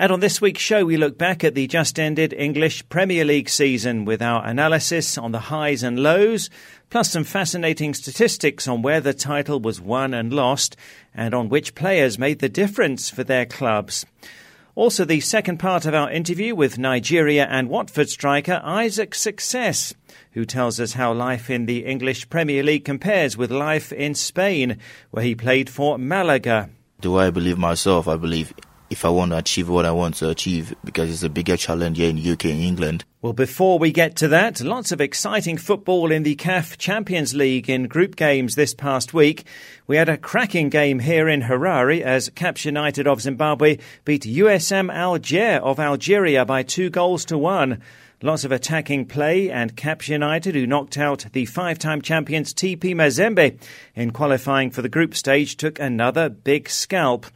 And on this week's show, we look back at the just ended English Premier League season with our analysis on the highs and lows, plus some fascinating statistics on where the title was won and lost, and on which players made the difference for their clubs. Also, the second part of our interview with Nigeria and Watford striker Isaac Success, who tells us how life in the English Premier League compares with life in Spain, where he played for Malaga. Do I believe myself? I believe if I want to achieve what I want to achieve because it's a bigger challenge here in UK and England. Well, before we get to that, lots of exciting football in the CAF Champions League in group games this past week. We had a cracking game here in Harare as Caps United of Zimbabwe beat USM Alger of Algeria by two goals to one. Lots of attacking play, and Caps United, who knocked out the five time champions TP Mazembe in qualifying for the group stage, took another big scalp.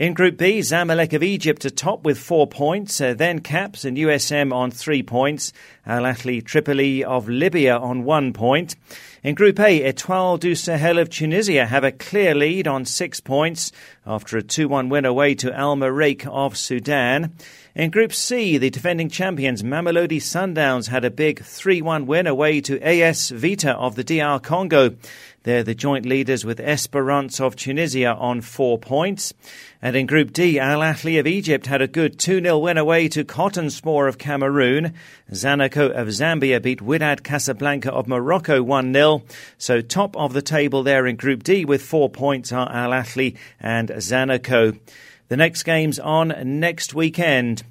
In Group B, Zamalek of Egypt atop with four points, uh, then Caps and USM on three points, Al Ahly Tripoli of Libya on one point. In Group A, Etoile du Sahel of Tunisia have a clear lead on six points after a 2 1 win away to Al Merreikh of Sudan. In Group C, the defending champions Mamelodi Sundowns had a big 3 1 win away to AS Vita of the DR Congo. They're the joint leaders with Esperance of Tunisia on four points. And in Group D, Al Ahly of Egypt had a good 2 0 win away to Cotonsport of Cameroon. Zanaco of Zambia beat Wydad Casablanca of Morocco 1 0. So, top of the table there in Group D with four points are Al Ahly and Zanaco. The next game's on next weekend.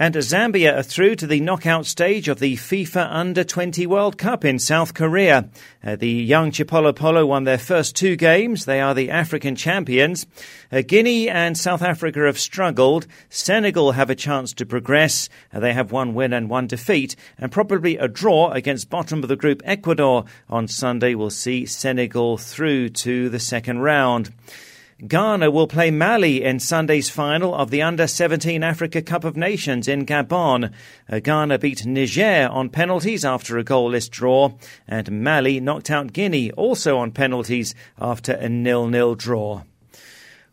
And Zambia are through to the knockout stage of the FIFA Under 20 World Cup in South Korea. Uh, the young Chipolopolo won their first two games. They are the African champions. Uh, Guinea and South Africa have struggled. Senegal have a chance to progress. Uh, they have one win and one defeat, and probably a draw against bottom of the group Ecuador on Sunday will see Senegal through to the second round. Ghana will play Mali in Sunday's final of the Under 17 Africa Cup of Nations in Gabon. Uh, Ghana beat Niger on penalties after a goalless draw, and Mali knocked out Guinea also on penalties after a nil-nil draw.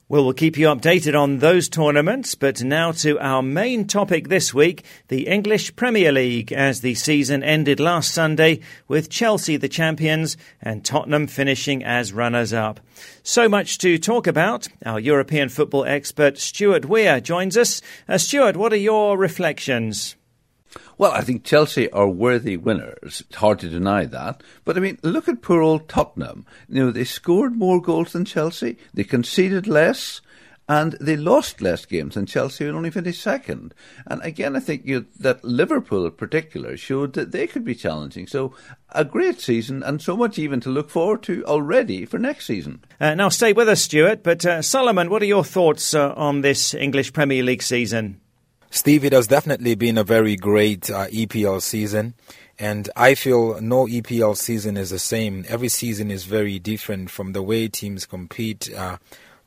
Well, we'll keep you updated on those tournaments, but now to our main topic this week the English Premier League, as the season ended last Sunday with Chelsea the champions and Tottenham finishing as runners up. So much to talk about. Our European football expert Stuart Weir joins us. Uh, Stuart, what are your reflections? Well, I think Chelsea are worthy winners. It's hard to deny that. But I mean, look at poor old Tottenham. You know, they scored more goals than Chelsea, they conceded less, and they lost less games than Chelsea and only finished second. And again, I think you that Liverpool in particular showed that they could be challenging. So a great season and so much even to look forward to already for next season. Uh, now, stay with us, Stuart. But uh, Solomon, what are your thoughts uh, on this English Premier League season? Steve, it has definitely been a very great uh, EPL season. And I feel no EPL season is the same. Every season is very different from the way teams compete uh,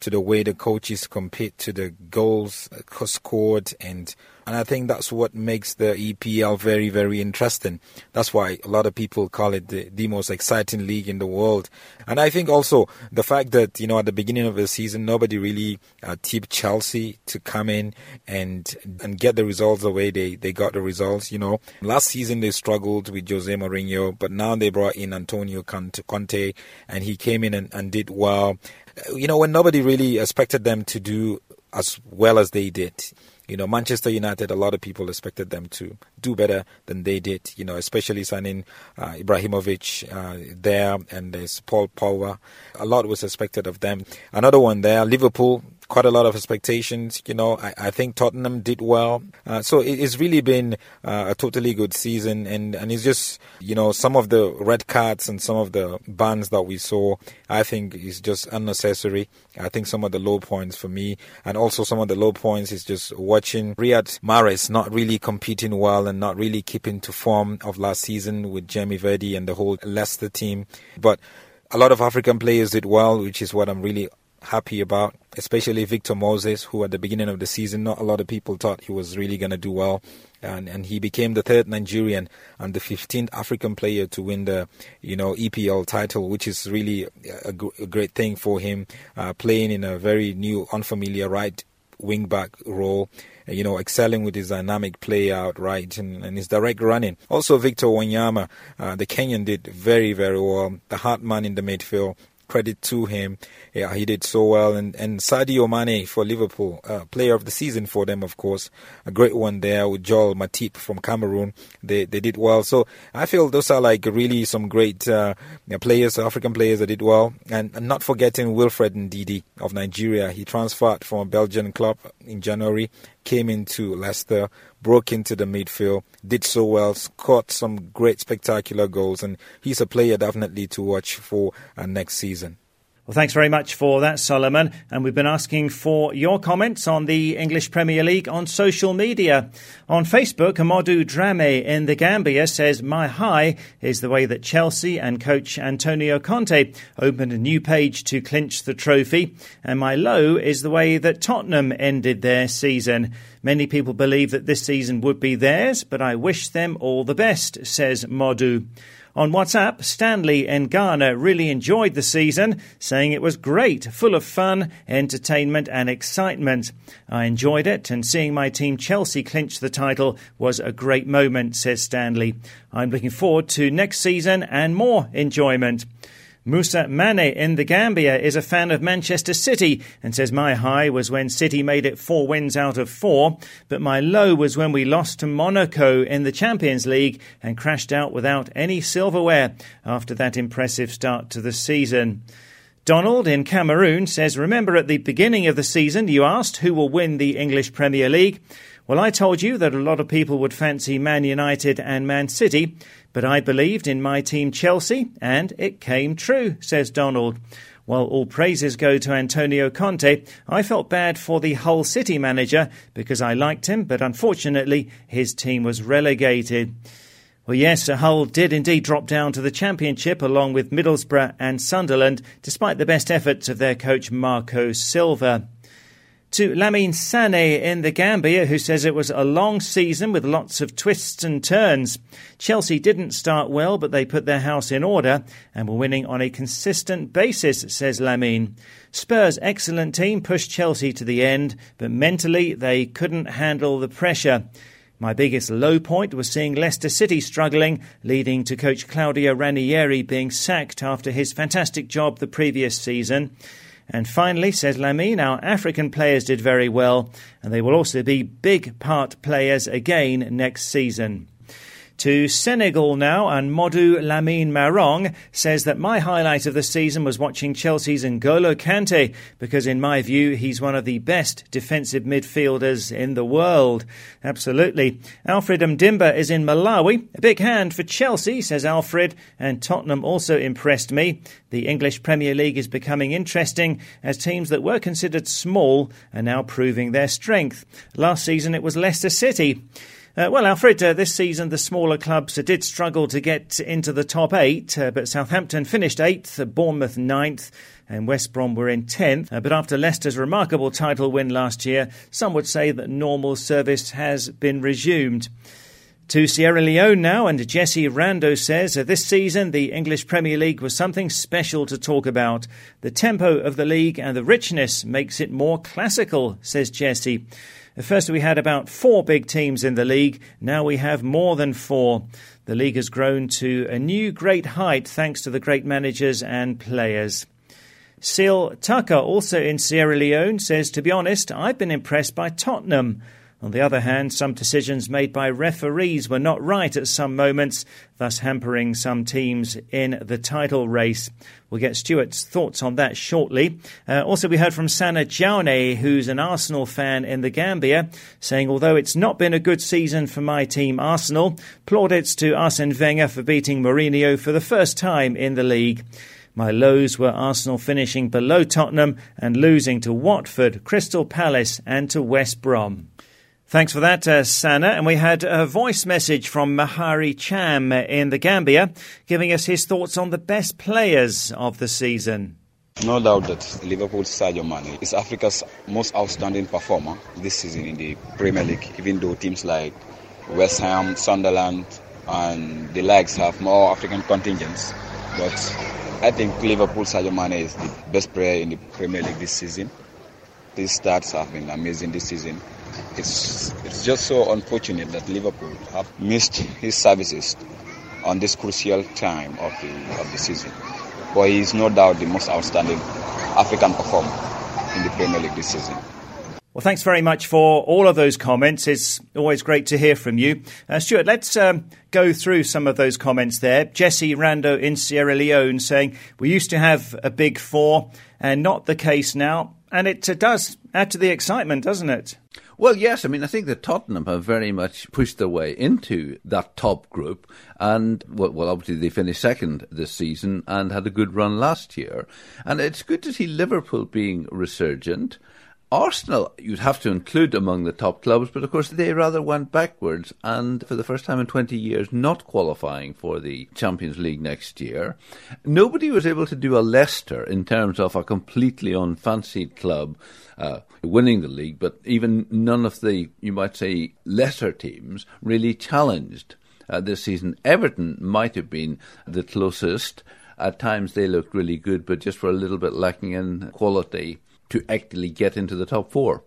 to the way the coaches compete to the goals uh, scored and and I think that's what makes the EPL very, very interesting. That's why a lot of people call it the, the most exciting league in the world. And I think also the fact that, you know, at the beginning of the season, nobody really uh, tipped Chelsea to come in and and get the results the way they, they got the results, you know. Last season they struggled with Jose Mourinho, but now they brought in Antonio Conte and he came in and, and did well. You know, when nobody really expected them to do as well as they did. You know, Manchester United, a lot of people expected them to do better than they did, you know, especially signing uh, Ibrahimovic uh, there and there's Paul Pogba. A lot was expected of them. Another one there, Liverpool. Quite a lot of expectations. You know, I, I think Tottenham did well. Uh, so it, it's really been uh, a totally good season. And, and it's just, you know, some of the red cards and some of the bans that we saw, I think is just unnecessary. I think some of the low points for me, and also some of the low points is just watching Riyad Mahrez not really competing well and not really keeping to form of last season with Jamie Vardy and the whole Leicester team. But a lot of African players did well, which is what I'm really happy about, especially Victor Moses, who at the beginning of the season, not a lot of people thought he was really going to do well. And, and he became the third Nigerian and the 15th African player to win the, you know, EPL title, which is really a, a great thing for him, uh, playing in a very new, unfamiliar right wing back role you know, excelling with his dynamic play out right and, and his direct running. Also, Victor Wanyama, uh, the Kenyan, did very, very well. The heart man in the midfield credit to him. Yeah, he did so well. And, and Sadio Mane for Liverpool, uh, player of the season for them, of course. A great one there with Joel Matip from Cameroon. They, they did well. So I feel those are like really some great uh, players, African players that did well. And, and not forgetting Wilfred Ndidi of Nigeria. He transferred from a Belgian club in January, came into Leicester, broke into the midfield, did so well, scored some great spectacular goals, and he's a player definitely to watch for uh, next season. Well, thanks very much for that, Solomon. And we've been asking for your comments on the English Premier League on social media. On Facebook, Amodu Drame in the Gambia says, My high is the way that Chelsea and coach Antonio Conte opened a new page to clinch the trophy. And my low is the way that Tottenham ended their season. Many people believe that this season would be theirs, but I wish them all the best, says Modu. On WhatsApp, Stanley in Ghana really enjoyed the season, saying it was great, full of fun, entertainment, and excitement. I enjoyed it, and seeing my team Chelsea clinch the title was a great moment, says Stanley. I'm looking forward to next season and more enjoyment. Musa Mane in the Gambia is a fan of Manchester City and says my high was when City made it four wins out of four, but my low was when we lost to Monaco in the Champions League and crashed out without any silverware after that impressive start to the season. Donald in Cameroon says, Remember at the beginning of the season you asked who will win the English Premier League? Well, I told you that a lot of people would fancy Man United and Man City, but I believed in my team Chelsea, and it came true, says Donald. While all praises go to Antonio Conte, I felt bad for the Hull City manager because I liked him, but unfortunately his team was relegated. Well, yes, Hull did indeed drop down to the Championship along with Middlesbrough and Sunderland, despite the best efforts of their coach Marco Silva to Lamine Sane in the Gambia, who says it was a long season with lots of twists and turns. Chelsea didn't start well, but they put their house in order and were winning on a consistent basis, says Lamine. Spurs' excellent team pushed Chelsea to the end, but mentally they couldn't handle the pressure. My biggest low point was seeing Leicester City struggling, leading to coach Claudio Ranieri being sacked after his fantastic job the previous season. And finally, says Lamine, our African players did very well, and they will also be big part players again next season to Senegal now, and Modu Lamine Marong says that my highlight of the season was watching Chelsea's N'Golo Kante because, in my view, he's one of the best defensive midfielders in the world. Absolutely. Alfred Mdimba is in Malawi. A big hand for Chelsea, says Alfred, and Tottenham also impressed me. The English Premier League is becoming interesting as teams that were considered small are now proving their strength. Last season it was Leicester City. Uh, well, Alfred, uh, this season the smaller clubs did struggle to get into the top eight, uh, but Southampton finished eighth, Bournemouth ninth, and West Brom were in 10th. Uh, but after Leicester's remarkable title win last year, some would say that normal service has been resumed. To Sierra Leone now, and Jesse Rando says uh, this season the English Premier League was something special to talk about. The tempo of the league and the richness makes it more classical, says Jesse. At first, we had about four big teams in the league. Now we have more than four. The league has grown to a new great height thanks to the great managers and players. Seal Tucker, also in Sierra Leone, says, To be honest, I've been impressed by Tottenham. On the other hand, some decisions made by referees were not right at some moments, thus hampering some teams in the title race. We'll get Stuart's thoughts on that shortly. Uh, also, we heard from Sana Jaune, who's an Arsenal fan in the Gambia, saying, although it's not been a good season for my team Arsenal, plaudits to Arsene Wenger for beating Mourinho for the first time in the league. My lows were Arsenal finishing below Tottenham and losing to Watford, Crystal Palace, and to West Brom. Thanks for that, uh, Sana. And we had a voice message from Mahari Cham in the Gambia, giving us his thoughts on the best players of the season. No doubt that Liverpool's Sadio Mane is Africa's most outstanding performer this season in the Premier League, even though teams like West Ham, Sunderland, and the likes have more African contingents. But I think Liverpool Sadio Mane is the best player in the Premier League this season. His stats have been amazing this season. It's it's just so unfortunate that Liverpool have missed his services on this crucial time of the of the season. But he is no doubt the most outstanding African performer in the Premier League this season. Well, thanks very much for all of those comments. It's always great to hear from you. Uh, Stuart, let's um, go through some of those comments there. Jesse Rando in Sierra Leone saying, We used to have a big four, and not the case now. And it uh, does add to the excitement, doesn't it? Well, yes. I mean, I think that Tottenham have very much pushed their way into that top group. And, well, well, obviously they finished second this season and had a good run last year. And it's good to see Liverpool being resurgent. Arsenal, you'd have to include among the top clubs, but of course they rather went backwards and for the first time in 20 years not qualifying for the Champions League next year. Nobody was able to do a Leicester in terms of a completely unfancied club uh, winning the league, but even none of the, you might say, lesser teams really challenged uh, this season. Everton might have been the closest. At times they looked really good, but just were a little bit lacking in quality to actually get into the top four.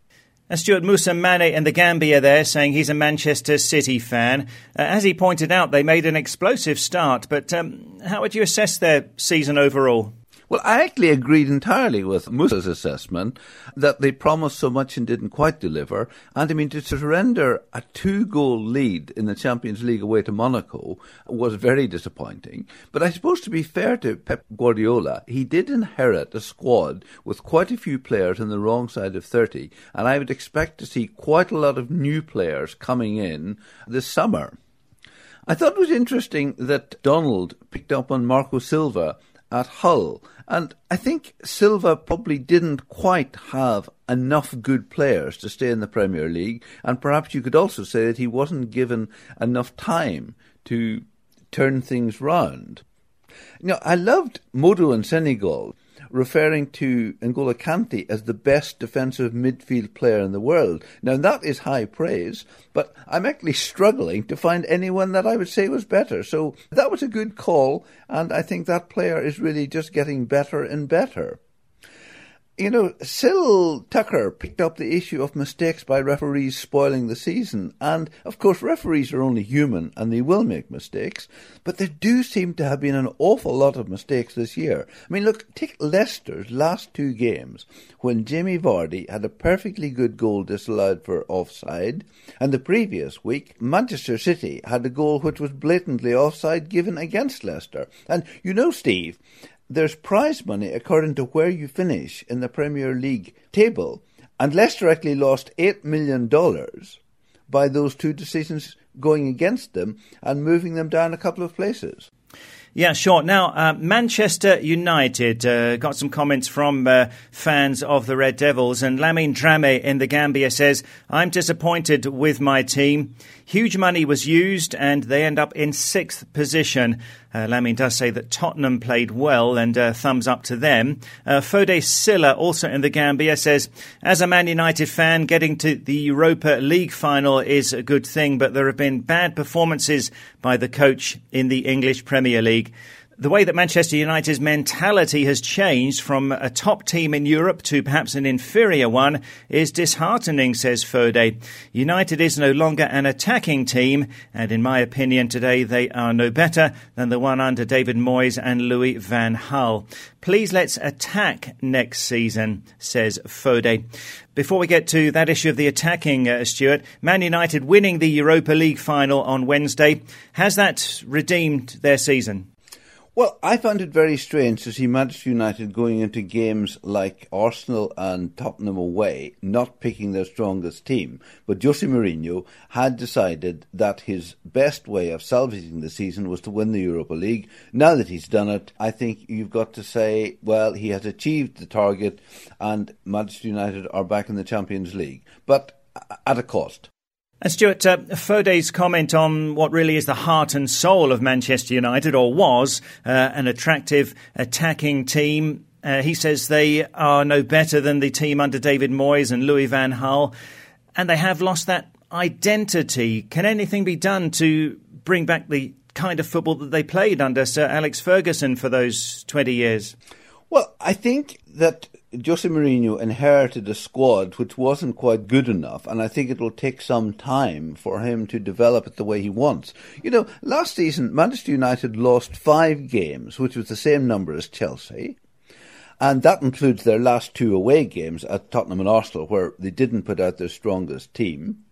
And Stuart Musa Mane in the Gambia there saying he's a Manchester City fan. Uh, as he pointed out, they made an explosive start, but um, how would you assess their season overall? Well, I actually agreed entirely with Musa's assessment that they promised so much and didn't quite deliver. And I mean, to surrender a two goal lead in the Champions League away to Monaco was very disappointing. But I suppose to be fair to Pep Guardiola, he did inherit a squad with quite a few players on the wrong side of 30. And I would expect to see quite a lot of new players coming in this summer. I thought it was interesting that Donald picked up on Marco Silva at Hull. And I think Silva probably didn't quite have enough good players to stay in the Premier League. And perhaps you could also say that he wasn't given enough time to turn things round. Know, I loved Modou in Senegal referring to N'Golo Kante as the best defensive midfield player in the world. Now, that is high praise, but I'm actually struggling to find anyone that I would say was better. So that was a good call, and I think that player is really just getting better and better you know, Sil Tucker picked up the issue of mistakes by referees spoiling the season. And, of course, referees are only human and they will make mistakes. But there do seem to have been an awful lot of mistakes this year. I mean, look, take Leicester's last two games when Jamie Vardy had a perfectly good goal disallowed for offside. And the previous week, Manchester City had a goal which was blatantly offside given against Leicester. And you know, Steve, there's prize money according to where you finish in the Premier League table. And Leicester actually lost $8 million by those two decisions going against them and moving them down a couple of places. Yeah, sure. Now, uh, Manchester United uh, got some comments from uh, fans of the Red Devils, and Lamine Dramé in the Gambia says, I'm disappointed with my team. Huge money was used, and they end up in sixth position. Uh, does say that Tottenham played well, and uh, thumbs up to them. Uh, Fode Silla, also in the Gambia, says, As a Man United fan, getting to the Europa League final is a good thing, but there have been bad performances by the coach in the English Premier League. The way that Manchester United's mentality has changed from a top team in Europe to perhaps an inferior one is disheartening, says Fode. United is no longer an attacking team, and in my opinion today they are no better than the one under David Moyes and Louis van Gaal. Please let's attack next season, says Fode. Before we get to that issue of the attacking, uh, Stuart, Man United winning the Europa League final on Wednesday, has that redeemed their season? Well, I found it very strange to see Manchester United going into games like Arsenal and Tottenham away, not picking their strongest team. But Jose Mourinho had decided that his best way of salvaging the season was to win the Europa League. Now that he's done it, I think you've got to say, well, he has achieved the target and Manchester United are back in the Champions League. But at a cost. And Stuart, uh, Fode's comment on what really is the heart and soul of Manchester United, or was uh, an attractive attacking team. Uh, he says they are no better than the team under David Moyes and Louis van Gaal, and they have lost that identity. Can anything be done to bring back the kind of football that they played under Sir Alex Ferguson for those 20 years? Well, I think that Jose Mourinho inherited a squad which wasn't quite good enough, and I think it will take some time for him to develop it the way he wants. You know, last season, Manchester United lost five games, which was the same number as Chelsea, and that includes their last two away games at Tottenham and Arsenal, where they didn't put out their strongest team.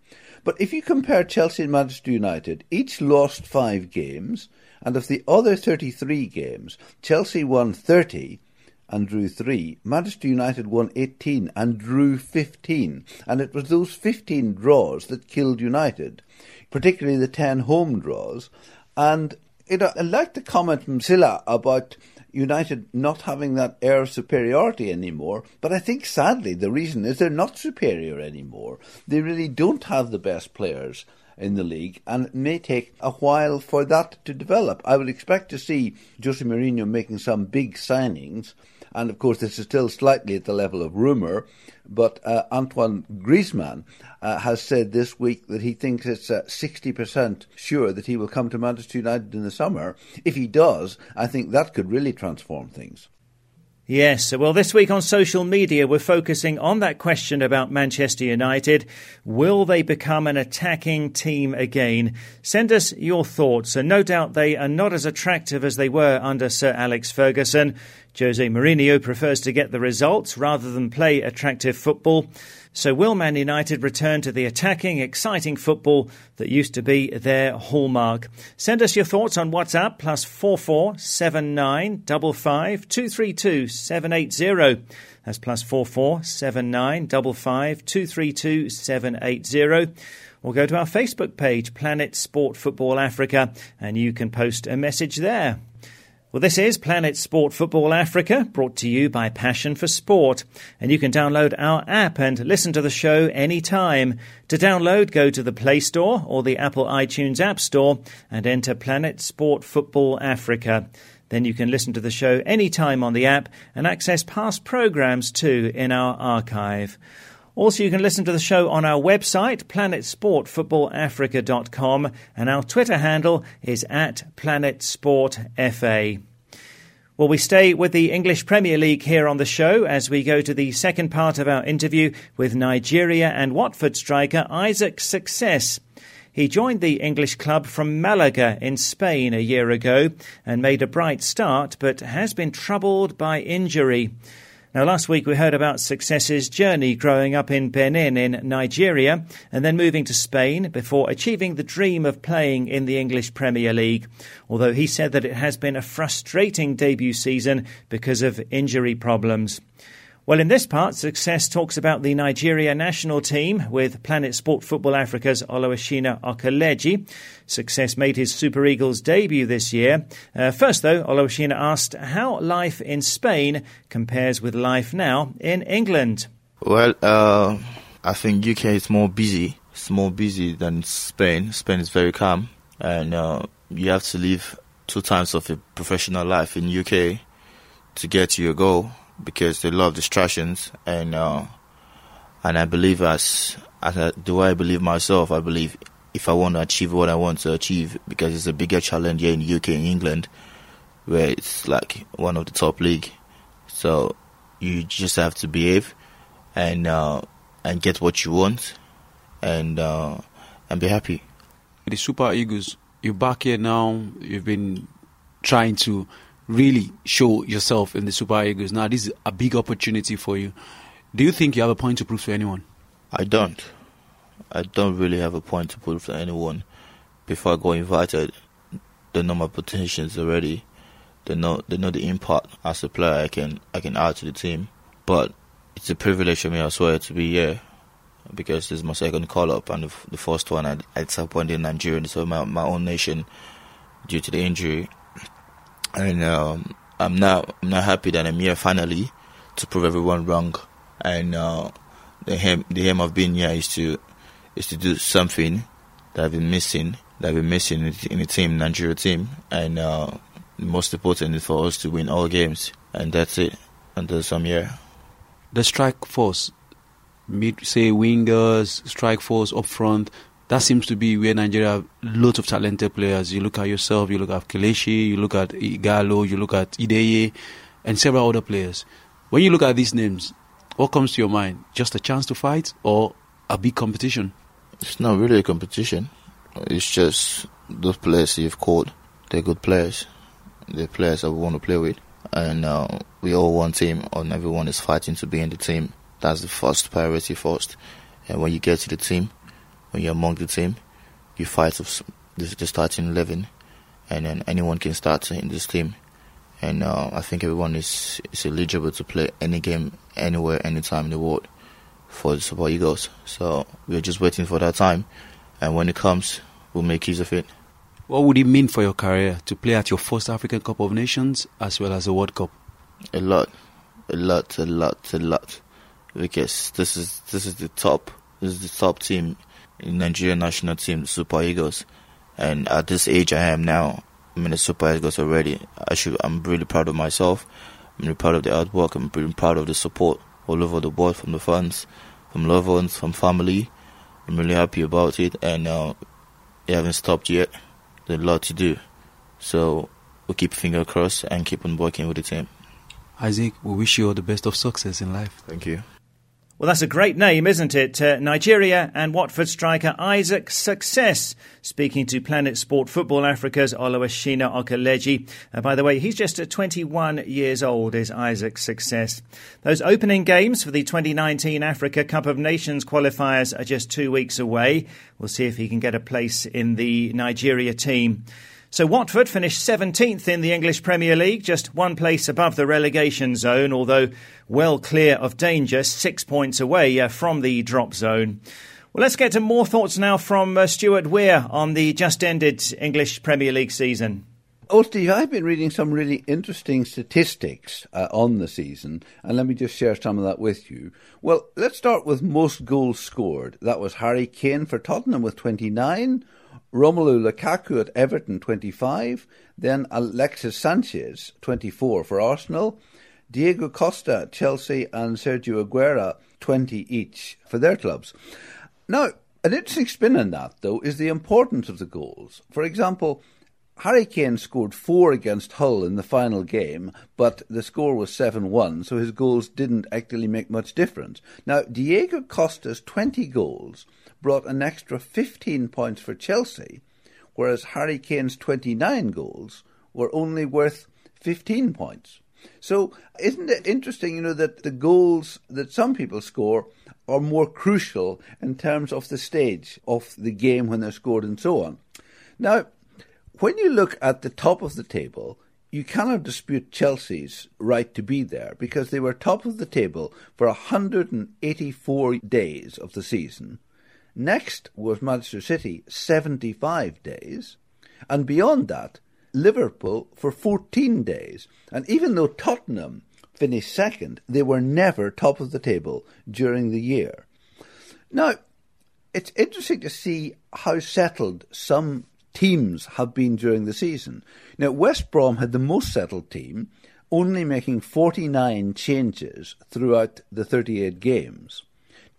But if you compare Chelsea and Manchester United, each lost five games, and of the other 33 games, Chelsea won 30 and drew three. Manchester United won 18 and drew 15. And it was those 15 draws that killed United, particularly the 10 home draws. And know, I like the comment from Silla about United not having that air of superiority anymore. But I think sadly the reason is they're not superior anymore. They really don't have the best players in the league, and it may take a while for that to develop. I would expect to see Jose Mourinho making some big signings and of course, this is still slightly at the level of rumour, but uh, Antoine Griezmann uh, has said this week that he thinks it's uh, 60% sure that he will come to Manchester United in the summer. If he does, I think that could really transform things. Yes, well, this week on social media, we're focusing on that question about Manchester United. Will they become an attacking team again? Send us your thoughts, and no doubt they are not as attractive as they were under Sir Alex Ferguson. Jose Mourinho prefers to get the results rather than play attractive football. So, will Man United return to the attacking, exciting football that used to be their hallmark? Send us your thoughts on WhatsApp plus four four seven nine double five two three two seven eight zero. That's plus four four seven nine double five two three two seven eight zero. Or go to our Facebook page, Planet Sport Football Africa, and you can post a message there. Well, this is Planet Sport Football Africa, brought to you by Passion for Sport. And you can download our app and listen to the show anytime. To download, go to the Play Store or the Apple iTunes App Store and enter Planet Sport Football Africa. Then you can listen to the show anytime on the app and access past programs too in our archive. Also, you can listen to the show on our website, planetsportfootballafrica.com, and our Twitter handle is at planetsportfa. Well, we stay with the English Premier League here on the show as we go to the second part of our interview with Nigeria and Watford striker Isaac Success. He joined the English club from Malaga in Spain a year ago and made a bright start, but has been troubled by injury. Now, last week we heard about Success's journey growing up in Benin in Nigeria and then moving to Spain before achieving the dream of playing in the English Premier League. Although he said that it has been a frustrating debut season because of injury problems. Well, in this part, Success talks about the Nigeria national team with Planet Sport Football Africa's Oluwashina Okeleji. Success made his Super Eagles debut this year. Uh, first, though, Oluwashina asked how life in Spain compares with life now in England. Well, uh, I think UK is more busy. It's more busy than Spain. Spain is very calm, and uh, you have to live two times of a professional life in UK to get to your goal because they love distractions and uh, and I believe as as I, way I believe myself, I believe if I want to achieve what I want to achieve, because it's a bigger challenge here in the UK and England, where it's like one of the top league. So you just have to behave and uh, and get what you want and uh, and be happy. The Super Eagles, you're back here now. You've been trying to really show yourself in the Super Eagles. Now this is a big opportunity for you. Do you think you have a point to prove to anyone? I don't. I don't really have a point to prove to anyone. Before I got invited, they know my potentials already. They know they know the impact as a player I can I can add to the team. But it's a privilege for me as well to be here because this is my second call up and the, the first one I, I disappointed in Nigeria, so my my own nation due to the injury. And um, I'm not I'm not happy that I'm here finally to prove everyone wrong. And uh, the aim the aim of being here is to is to do something that I've been missing that I've been missing in, the team, Nigeria team, and uh, most important is for us to win all games, and that's it until some year. The strike force, mid say wingers, strike force up front. That seems to be where Nigeria have lots of talented players. You look at yourself, you look at Kelechi, you look at Ighalo, you look at Ideye, and several other players. When you look at these names, what comes to your mind? Just a chance to fight or a big competition? It's not really a competition. It's just those players you've called. They're good players. They're players that we want to play with. And uh, we all one team, and everyone is fighting to be in the team. That's the first priority first. And when you get to the team, when you're among the team, you fight the starting 11, and then anyone can start in this team. And uh, I think everyone is, is eligible to play any game, anywhere, anytime in the world for the Super Eagles. So we're just waiting for that time, and when it comes, we'll make use of it. What would it mean for your career to play at your first African Cup of Nations as well as the World Cup? A lot, a lot, a lot, a lot, because this is this is the top, this is the top team in Nigeria national team, Super Eagles, and at this age I am now, I'm in the Super Eagles already. I should, I'm really proud of myself. I'm really proud of the hard work. I'm really proud of the support all over the world from the fans, from loved ones, from family. I'm really happy about it, and uh, it haven't stopped yet. There's a lot to do, so we'll keep finger crossed and keep on working with the team. Isaac, we wish you all the best of success in life. Thank you. Well, that's a great name, isn't it? Uh, Nigeria and Watford striker Isaac Success speaking to Planet Sport Football Africa's Oluwashina Okeleji. Uh, by the way, he's just 21 years old, is Isaac Success. Those opening games for the 2019 Africa Cup of Nations qualifiers are just two weeks away. We'll see if he can get a place in the Nigeria team. So Watford finished 17th in the English Premier League, just one place above the relegation zone, although well clear of danger, six points away uh, from the drop zone. Well, let's get to more thoughts now from uh, Stuart Weir on the just ended English Premier League season. Oh, Steve, I've been reading some really interesting statistics uh, on the season, and let me just share some of that with you. Well, let's start with most goals scored. That was Harry Kane for Tottenham with 29, Romelu Lukaku at Everton, 25. Then Alexis Sanchez, 24 for Arsenal. Diego Costa at Chelsea and Sergio Aguero, 20 each for their clubs. Now, an interesting spin on that, though, is the importance of the goals. For example, Harry Kane scored four against Hull in the final game, but the score was 7 1, so his goals didn't actually make much difference. Now, Diego Costa's 20 goals brought an extra 15 points for Chelsea, whereas Harry Kane's 29 goals were only worth 15 points. So, isn't it interesting, you know, that the goals that some people score are more crucial in terms of the stage of the game when they're scored and so on? Now, when you look at the top of the table, you cannot dispute Chelsea's right to be there because they were top of the table for 184 days of the season. Next was Manchester City, 75 days. And beyond that, Liverpool for 14 days. And even though Tottenham finished second, they were never top of the table during the year. Now, it's interesting to see how settled some teams have been during the season. Now, West Brom had the most settled team, only making 49 changes throughout the 38 games.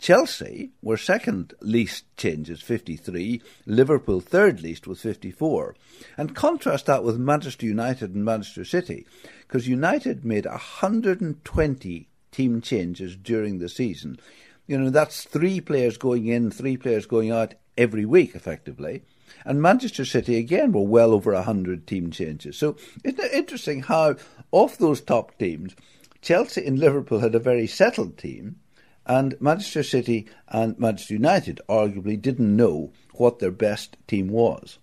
Chelsea were second least changes, 53. Liverpool third least with 54. And contrast that with Manchester United and Manchester City, because United made 120 team changes during the season. You know, that's three players going in, three players going out every week, effectively. And Manchester City, again, were well over 100 team changes. So it's interesting how, of those top teams, Chelsea and Liverpool had a very settled team, and Manchester City and Manchester United arguably didn't know what their best team was.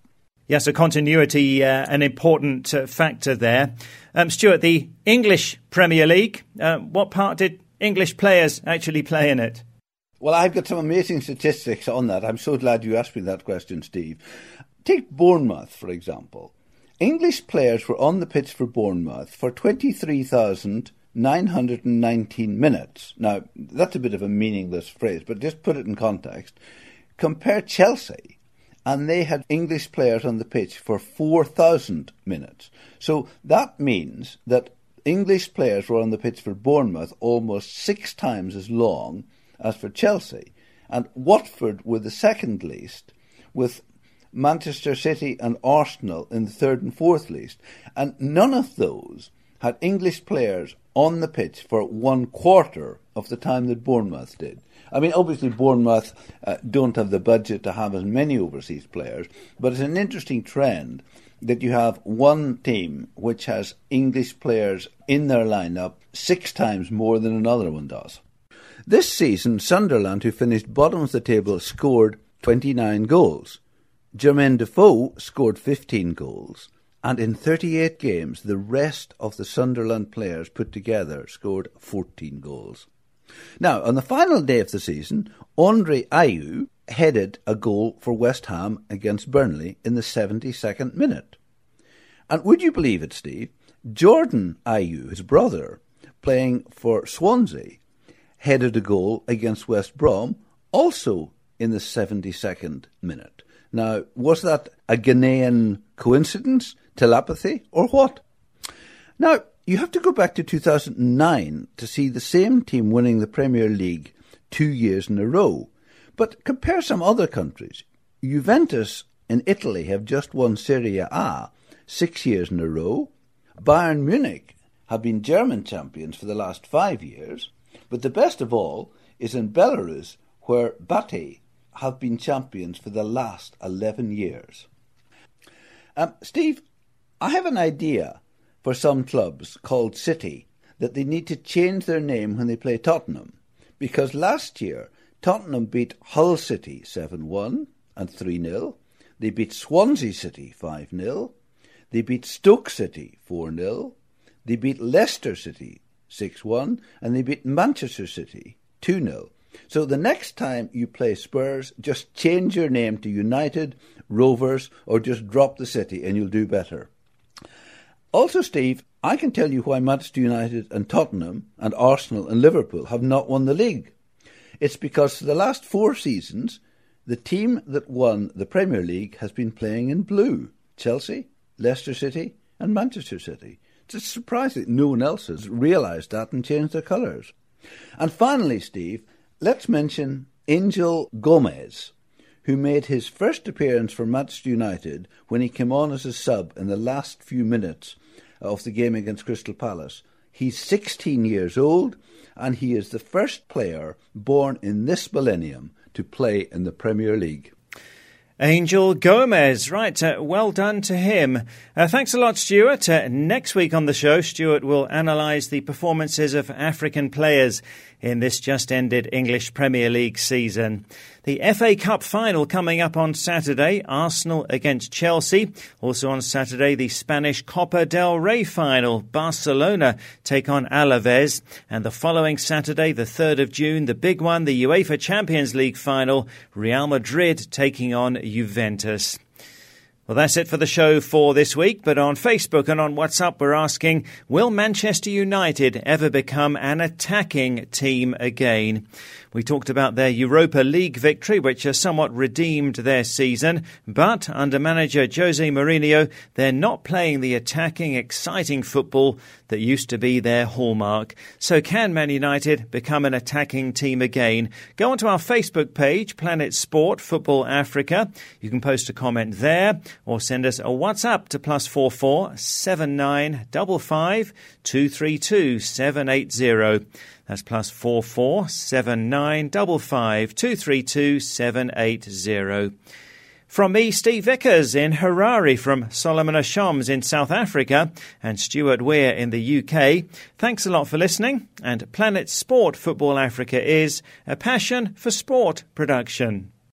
Yes, so continuity, uh, an important uh, factor there. Um, Stuart, the English Premier League, uh, what part did English players actually play in it? Well, I've got some amazing statistics on that. I'm so glad you asked me that question, Steve. Take Bournemouth, for example. English players were on the pitch for Bournemouth for 23,919 minutes. Now, that's a bit of a meaningless phrase, but just put it in context. Compare Chelsea, and they had English players on the pitch for 4,000 minutes. So that means that English players were on the pitch for Bournemouth almost six times as long as for Chelsea. And Watford were the second least, with Manchester City and Arsenal in the third and fourth least. And none of those had English players on the pitch for one quarter of the time that Bournemouth did. I mean, obviously, Bournemouth uh, don't have the budget to have as many overseas players, but it's an interesting trend that you have one team which has English players in their lineup six times more than another one does. This season, Sunderland, who finished bottom of the table, scored 29 goals. Jermaine Defoe scored 15 goals, and in 38 games, the rest of the Sunderland players put together scored 14 goals. Now, on the final day of the season, Andre Ayew headed a goal for West Ham against Burnley in the 72nd minute. And would you believe it, Steve? Jordan Ayew, his brother, playing for Swansea, headed a goal against West Brom, also in the 72nd minute. Now, was that a Ghanaian coincidence, telepathy, or what? Now, you have to go back to 2009 to see the same team winning the Premier League two years in a row. But compare some other countries. Juventus in Italy have just won Serie A six years in a row. Bayern Munich have been German champions for the last five years. But the best of all is in Belarus, where BATE have been champions for the last 11 years. Um, Steve, I have an idea for some clubs called City that they need to change their name when they play Tottenham, because last year Tottenham beat Hull City 7 1 and 3 0. They beat Swansea City 5 0. They beat Stoke City 4 0. They beat Leicester City 6 1, and they beat Manchester City 2 0. So the next time you play Spurs, just change your name to United, Rovers, or just drop the city and you'll do better. Also, Steve, I can tell you why Manchester United and Tottenham and Arsenal and Liverpool have not won the league. It's because for the last four seasons, the team that won the Premier League has been playing in blue Chelsea, Leicester City, and Manchester City. It's surprising that no one else has realised that and changed their colours. And finally, Steve, let's mention Angel Gomes, who made his first appearance for Manchester United when he came on as a sub in the last few minutes of the game against Crystal Palace. He's 16 years old and he is the first player born in this millennium to play in the Premier League. Angel Gomes. Right, uh, well done to him. Uh, thanks a lot, Stuart. Uh, next week on the show, Stuart will analyse the performances of African players in this just ended English Premier League season. The FA Cup final coming up on Saturday, Arsenal against Chelsea. Also on Saturday, the Spanish Copa del Rey final, Barcelona take on Alaves. And the following Saturday, the 3rd of June, the big one, the UEFA Champions League final, Real Madrid taking on Juventus. Well, that's it for the show for this week. But on Facebook and on WhatsApp, we're asking Will Manchester United ever become an attacking team again? We talked about their Europa League victory, which has somewhat redeemed their season. But under manager Jose Mourinho, they're not playing the attacking, exciting football that used to be their hallmark. So can Man United become an attacking team again? Go onto our Facebook page, Planet Sport Football Africa. You can post a comment there or send us a WhatsApp to plus four four seven nine double five two three two seven eight zero. That's plus four four seven nine double five two three two seven eight zero. From me, Steve Vickers in Harare, from Solomon Ashoms in South Africa, and Stuart Weir in the UK. Thanks a lot for listening. And Planet Sport Football Africa is a passion for sport production.